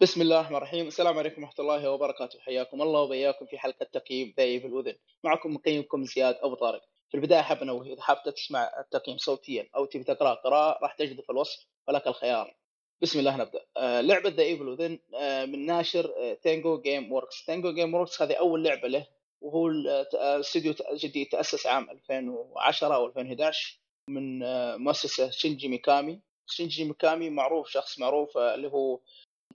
بسم الله الرحمن الرحيم. السلام عليكم ورحمة الله وبركاته. حياكم الله وبياكم في حلقة تقييم في الأذن. معكم مقيمكم زياد أبو طارق. في البداية حاب أنوه إذا حاب تسمع التقييم صوتيا. أو تبي تقرأ قراءة راح تجده في الوصف ولك الخيار. بسم الله نبدأ. آه لعبة The Evil Within آه من ناشر Tango Gameworks Tango Gameworks هذه أول لعبة له وهو الاستوديو جديد تأسس عام 2010 أو 2011 من آه مؤسسة شينجي ميكامي شينجي ميكامي معروف شخص معروف آه، اللي هو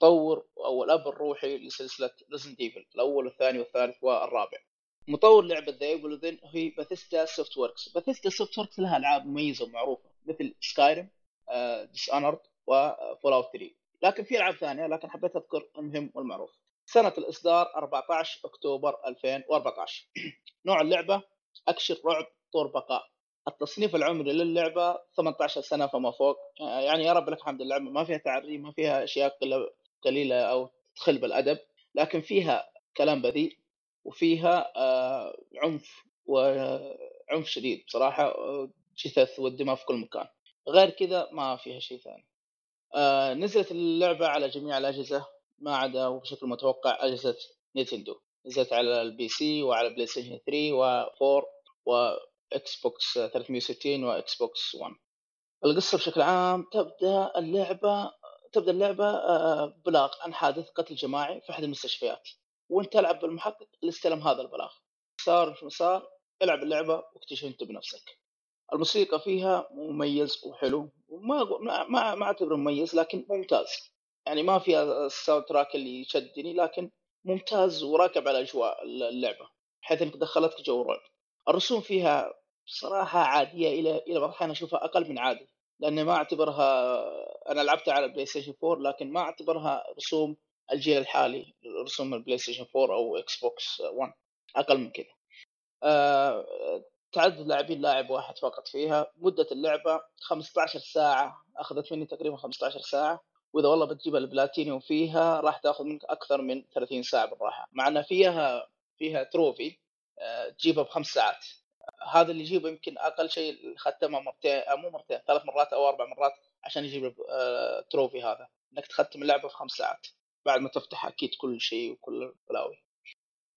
مطور أو الأب الروحي لسلسلة Resident Evil الأول والثاني والثالث والرابع. مطور لعبة The Evil Within هي Bethesda Softworks Bethesda Softworks لها ألعاب مميزة ومعروفة مثل Skyrim Dishonored و Fallout 3 لكن في ألعاب ثانية لكن حبيت أذكر المهم والمعروف. سنة الإصدار 14 أكتوبر 2014 نوع اللعبة أكشن رعب طور بقاء. التصنيف العمري للعبة 18 سنة فما فوق. يعني يا رب لك الحمد اللعبة ما فيها تعري ما فيها أشياء قليلة أو تخل بالأدب لكن فيها كلام بذيء وفيها آه، عنف وعنف شديد بصراحة جثث والدماء في كل مكان. غير كذا ما فيها شيء ثاني. آه، نزلت اللعبة على جميع الأجهزة ما عدا وبشكل متوقع أجهزة نينتندو. نزلت على ال PC وعلى PlayStation 3 و4 و Xbox 360 و Xbox 1 القصة بشكل عام تبدأ اللعبة تبدأ اللعبة آه، بلاغ عن حادث قتل جماعي في أحد المستشفيات وأنت تلعب بالمحقق اللي استلم هذا البلاغ. صار وش صار؟ العب اللعبة واكتشف انت بنفسك. الموسيقى فيها مميز وحلو وما ما ما أعتبره مميز لكن ممتاز. يعني ما فيها ال soundtrack اللي يشدني لكن ممتاز وراكب على أجواء اللعبة بحيث إنك دخلتك جو رعب الرسوم فيها صراحة عادية إلى إلى بعض الأحيان أشوفها أقل من عادي. لأني ما أعتبرها أنا لعبتها على ال PlayStation 4 لكن ما أعتبرها رسوم الجيل الحالي رسوم ال PlayStation 4 أو Xbox 1 أقل من كذا. أه تعدد لاعبين لاعب واحد فقط فيها. مدة اللعبة 15 ساعة أخذت مني تقريبا 15 ساعة. وإذا والله بتجيب البلاتينيوم فيها راح تأخذ منك أكثر من 30 ساعة بالراحة. مع أن فيها فيها trophy أه تجيبها بخمس ساعات. هذا اللي يجيبه يمكن أقل شيء ختمه مرتين مو مرتين ثلاث مرات أو أربع مرات عشان يجيب ال trophy آه، هذا. إنك تختم اللعبة في خمس ساعات بعد ما تفتح أكيد كل شيء وكل البلاوي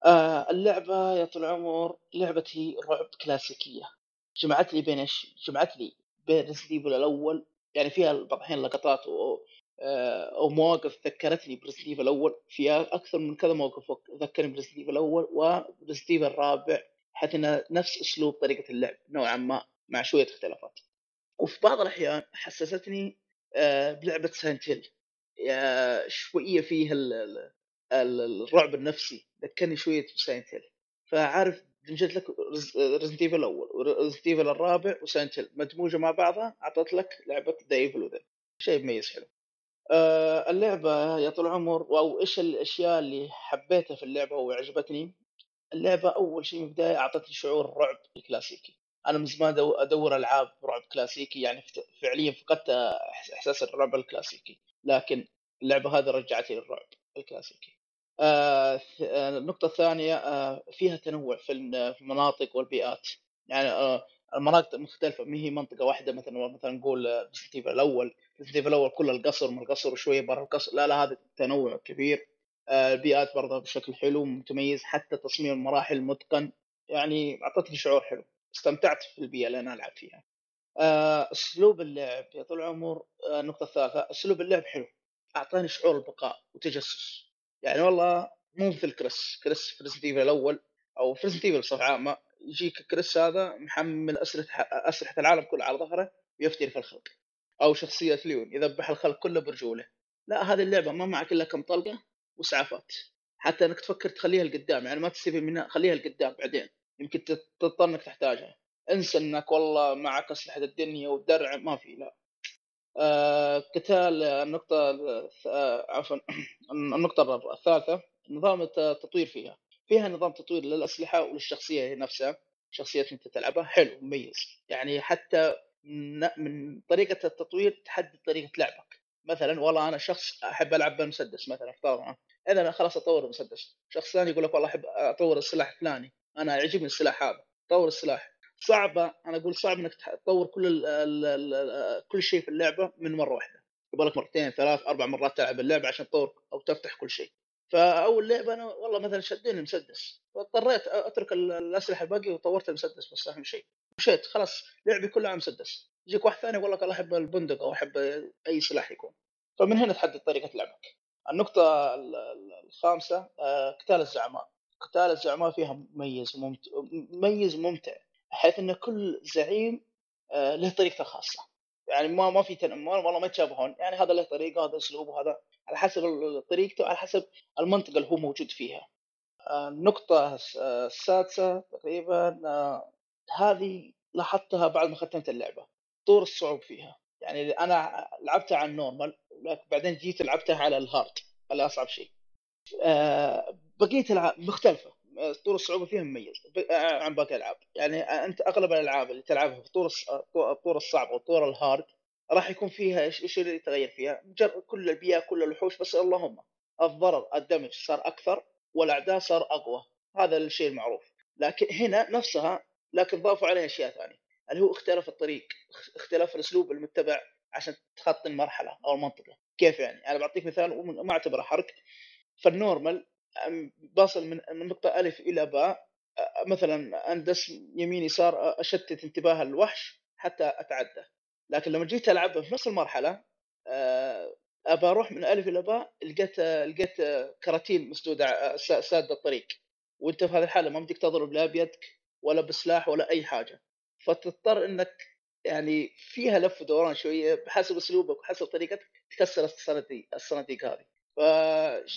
آه اللعبة يا طول العمر لعبتي رعب كلاسيكية. جمعت لي بين إيش؟ جمعت لي بين Resident الأول يعني فيها بعض الاحيان لقطات و... آه، أو مواقف ذكرتني ب Resident الأول فيها أكثر من كذا موقف ذكرني ب Resident الأول وب Resident الرابع. حيث انها نفس أسلوب طريقة اللعب نوعا ما مع شوية اختلافات. وفي بعض الأحيان حسستني آه، بلعبة Silent Hill. شوية فيها الرعب النفسي ذكرني شوية ب Silent Hill. فعارف دمجت لك Resident Evil الأول و Resident Evil الرابع و Silent Hill. مدموجة مع بعضها أعطت لك لعبة The Evil Within شيء مميز حلو. آه اللعبة يا طول العمر أو إيش الأشياء اللي حبيتها في اللعبة وعجبتني؟ اللعبة أول شيء من البداية أعطتني شعور الرعب الكلاسيكي أنا من زمان أدور ألعاب رعب كلاسيكي يعني فعليا فقدت إحساس الرعب الكلاسيكي. لكن اللعبة هذه رجعتني للرعب الكلاسيكي. آه, آه، النقطة الثانية آه فيها تنوع في المناطق والبيئات. يعني آه المناطق مختلفة. ما هي منطقة واحدة مثلا مثلا نقول بسنتيفر الأول. بسنتيفر الأول كل القصر من القصر وشوية برا القصر. لا لا هذا تنوع كبير. البيئات برضه بشكل حلو ومتميز حتى تصميم المراحل متقن. يعني أعطتني شعور حلو استمتعت في البيئة اللي أنا ألعب فيها. آه، أسلوب اللعب يا طول العمر آه، النقطة الثالثة أسلوب اللعب حلو أعطاني شعور البقاء وتجسس. يعني والله مو مثل كريس كريس في الأول أو في Resident بصفة عامة يجيك كريس هذا محمل أسلحة أسلحة العالم كله على ظهره ويفتري في الخلق أو شخصية ليون يذبح الخلق كله برجوله. لا هذه اللعبة ما معك إلا كم طلقة واسعافات حتى إنك تفكر تخليها لقدام يعني ما تستفيد منها خليها لقدام بعدين. يمكن تضطر إنك تحتاجها. انسى إنك والله معك أسلحة الدنيا والدرع ما في لا. آه قتال النقطة آه عفوا النقطة الثالثة نظام التطوير فيها. فيها نظام تطوير للأسلحة وللشخصية نفسها شخصية أنت تلعبها. حلو مميز. يعني حتى من طريقة التطوير تحدد طريقة لعبك. مثلا والله أنا شخص أحب ألعب بالمسدس مثلا افترض إذا خلاص أطور المسدس. شخص ثاني يقول لك والله أحب أطور السلاح الفلاني. أنا يعجبني السلاح هذا. طور السلاح. صعبة أنا أقول صعب إنك تطور كل ال ال ال كل شيء في اللعبة من مرة واحدة. يبغى مرتين ثلاث أربع مرات تلعب اللعبة عشان تطور أو تفتح كل شيء. فأول لعبة أنا والله مثلا شدني المسدس. فاضطريت أترك الأسلحة الباقية وطورت المسدس بس أهم شيء. مشيت خلاص لعبي كلها على مسدس. يجيك واحد ثاني يقول لك أنا أحب البندق أو أحب أي سلاح يكون. فمن هنا تحدد طريقة لعبك. النقطة الخامسة آه، قتال الزعماء. قتال الزعماء فيها مميز وممتع مميز وممتع بحيث إن كل زعيم آه، له طريقته الخاصة. يعني ما ما في تن... والله ما يتشابهون يعني هذا له طريقة هذا اسلوبه هذا على حسب طريقته على حسب المنطقة اللي هو موجود فيها. آه، النقطة السادسة تقريبا هذه لاحظتها بعد ما ختمت اللعبة. طور الصعوبة فيها. يعني أنا لعبتها على ال normal بعدين جيت لعبتها على ال hard على أصعب شيء. آه بقية الألعاب مختلفة. طور الصعوبة فيها مميز عن باقي الألعاب. يعني أنت أغلب الألعاب اللي تلعبها في طور الطور الصعب وطور ال hard راح يكون فيها إيش اللي يتغير فيها؟ كل البيئة كل الوحوش بس اللهم الضرر ال damage صار أكثر والأعداء صار أقوى. هذا الشيء المعروف. لكن هنا نفسها لكن ضافوا عليها أشياء ثانية. اللي هو اختلاف الطريق اختلاف الأسلوب المتبع عشان تخطي المرحلة أو المنطقة. كيف يعني؟ أنا بعطيك مثال وما أعتبره حرق. فال normal باصل من من نقطة ألف إلى باء مثلا اندس يمين يسار أشتت انتباه الوحش حتى أتعدى. لكن لما جيت ألعبها في نفس المرحلة أبى أروح من ألف إلى باء لقيت لقيت كراتين مسدودة سادة الطريق. وأنت في هذه الحالة ما بدك تضرب لا بيدك ولا بسلاح ولا أي حاجة. فتضطر إنك يعني فيها لف ودوران شوية بحسب أسلوبك وحسب طريقتك تكسر الصناديق الصناديق هذه. ف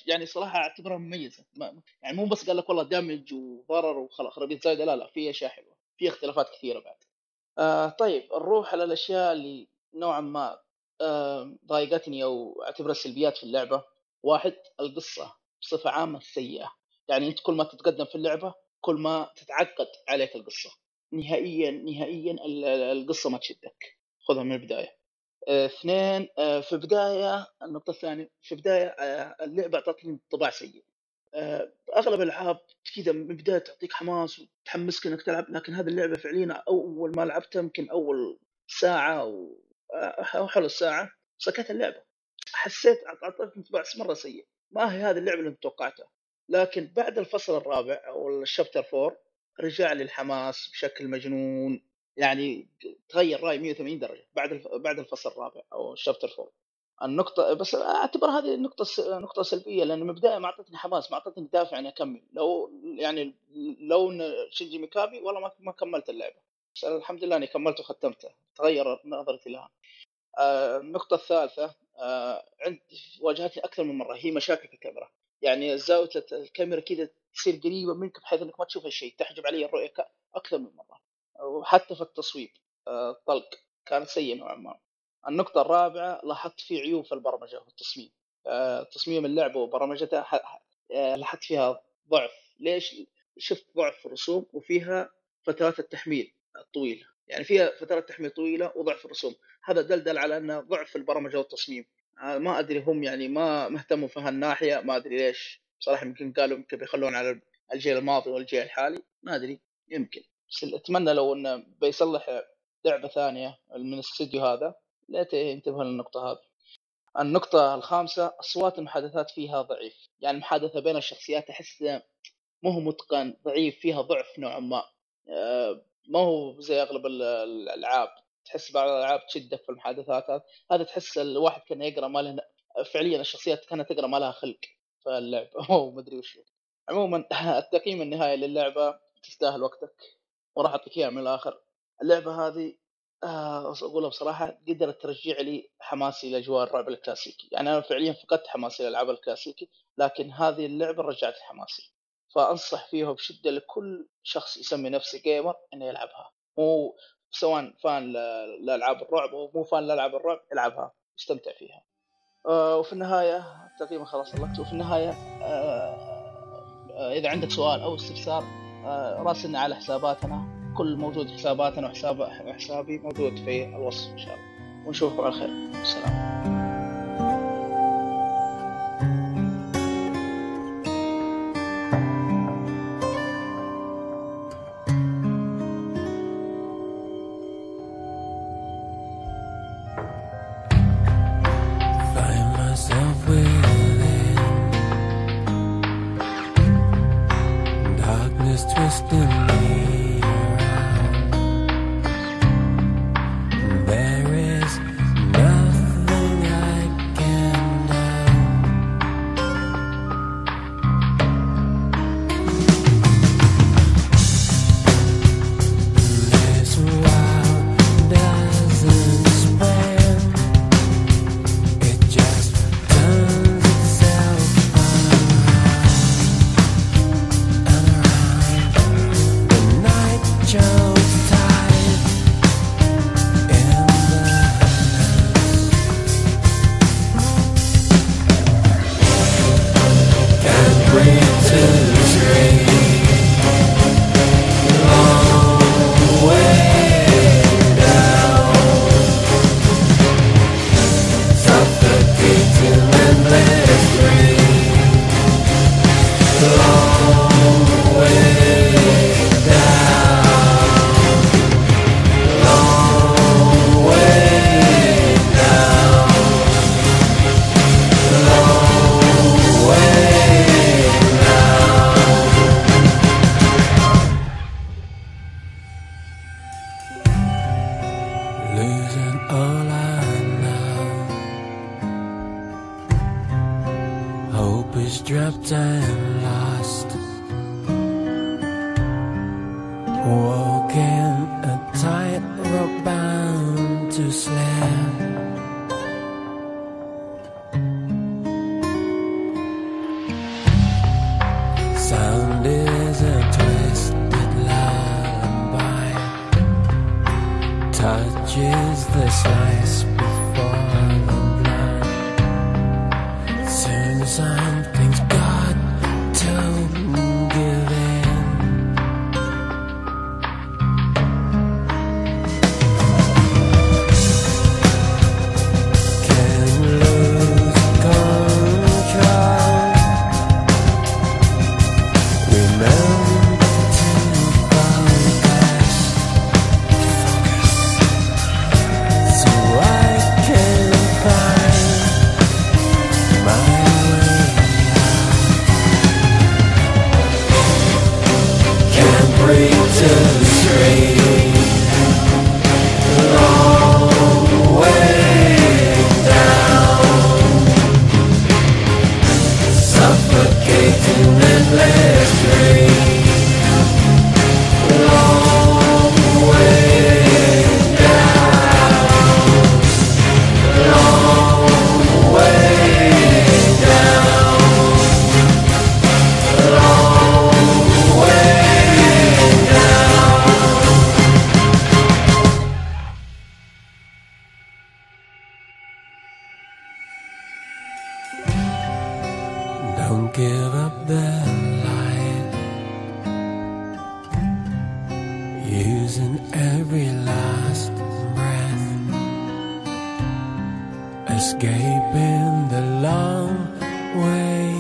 يعني صراحة أعتبرها مميزة. ما يعني مو بس قال لك والله دامج وضرر وخلاص خرابيط زايدة لا لا في أشياء حلوة. في اختلافات كثيرة بعد. آه طيب نروح على الأشياء اللي نوعا ما آه ضايقتني أو أعتبرها سلبيات في اللعبة. واحد القصة بصفة عامة سيئة. يعني أنت كل ما تتقدم في اللعبة كل ما تتعقد عليك القصة. نهائيا نهائيا القصة ما تشدك. خذها من البداية. آه، اثنين آه، في البداية النقطة الثانية في البداية آه، اللعبة أعطتني انطباع سيء. أغلب الألعاب كذا من البداية تعطيك حماس وتحمسك إنك تلعب لكن هذه اللعبة فعليا أول ما لعبتها يمكن أول ساعة أو حول الساعة سكت اللعبة. حسيت اعطتني انطباع مرة سيء. ما هي هذه اللعبة اللي توقعتها؟ لكن بعد الفصل الرابع أو الشابتر 4 رجع لي الحماس بشكل مجنون. يعني تغير رأي 180 درجة بعد بعد الفصل الرابع أو الشابتر 4 النقطة بس أعتبر هذه النقطة نقطة سلبية لأن من البداية ما أعطتني حماس ما أعطتني دافع إني أكمل. لو يعني لو شينجي ميكابي والله ما كملت اللعبة. بس الحمد لله إني كملت وختمتها. تغير نظرتي لها. آه النقطة الثالثة آه عند واجهتني أكثر من مرة هي مشاكل في الكاميرا. يعني زاوية الكاميرا كذا تصير قريبه منك بحيث إنك ما تشوف الشيء تحجب علي الرؤية أكثر من مرة. وحتى في التصويب الطلق آه، كانت سيئه نوعا ما. النقطة الرابعة لاحظت في عيوب في البرمجة والتصميم آه، تصميم اللعبة وبرمجتها آه، لاحظت فيها ضعف. ليش؟ شفت ضعف في الرسوم وفيها فترات التحميل الطويله يعني فيها فترات تحميل طويلة وضعف الرسوم. هذا دلدل على إنه ضعف البرمجة والتصميم. ما أدري هم يعني ما مهتموا في هالناحية ما أدري ليش. صراحة يمكن قالوا يمكن بيخلون على الجيل الماضي والجيل الحالي ما أدري يمكن. بس أتمنى لو إنه بيصلح لعبة ثانية من الاستديو هذا ليت ينتبه للنقطة هذه. النقطة الخامسة أصوات المحادثات فيها ضعيف. يعني المحادثة بين الشخصيات أحس مو هو متقن ضعيف فيها ضعف نوعا ما. آه، ما هو زي أغلب الألعاب. تحس بعض الألعاب تشدك في المحادثات هذا تحس الواحد كان يقرأ ما له فعليا الشخصيات كانت تقرأ ما لها خلق. في اللعبة أو مدري وش عموما التقييم النهائي للعبة تستاهل وقتك وراح أعطيك إياها من الآخر. اللعبة هذه آه أقولها بصراحة قدرت ترجع لي حماسي لاجواء الرعب الكلاسيكي. يعني أنا فعليا فقدت حماسي للالعاب الكلاسيكي لكن هذه اللعبة رجعت حماسي. فأنصح فيها بشدة لكل شخص يسمي نفسه جيمر إنه يلعبها. مو سواء فان لألعاب الرعب أو مو فان لألعاب الرعب يلعبها استمتع فيها. وفي النهاية تقريبا خلاص خلصت وفي النهاية آه، آه، إذا عندك سؤال أو استفسار راسلنا على حساباتنا. كل موجود حساباتنا وحساب حسابي موجود في الوصف إن شاء الله. ونشوفكم على خير. السلام wasteland. Using every last breath. Escaping the long way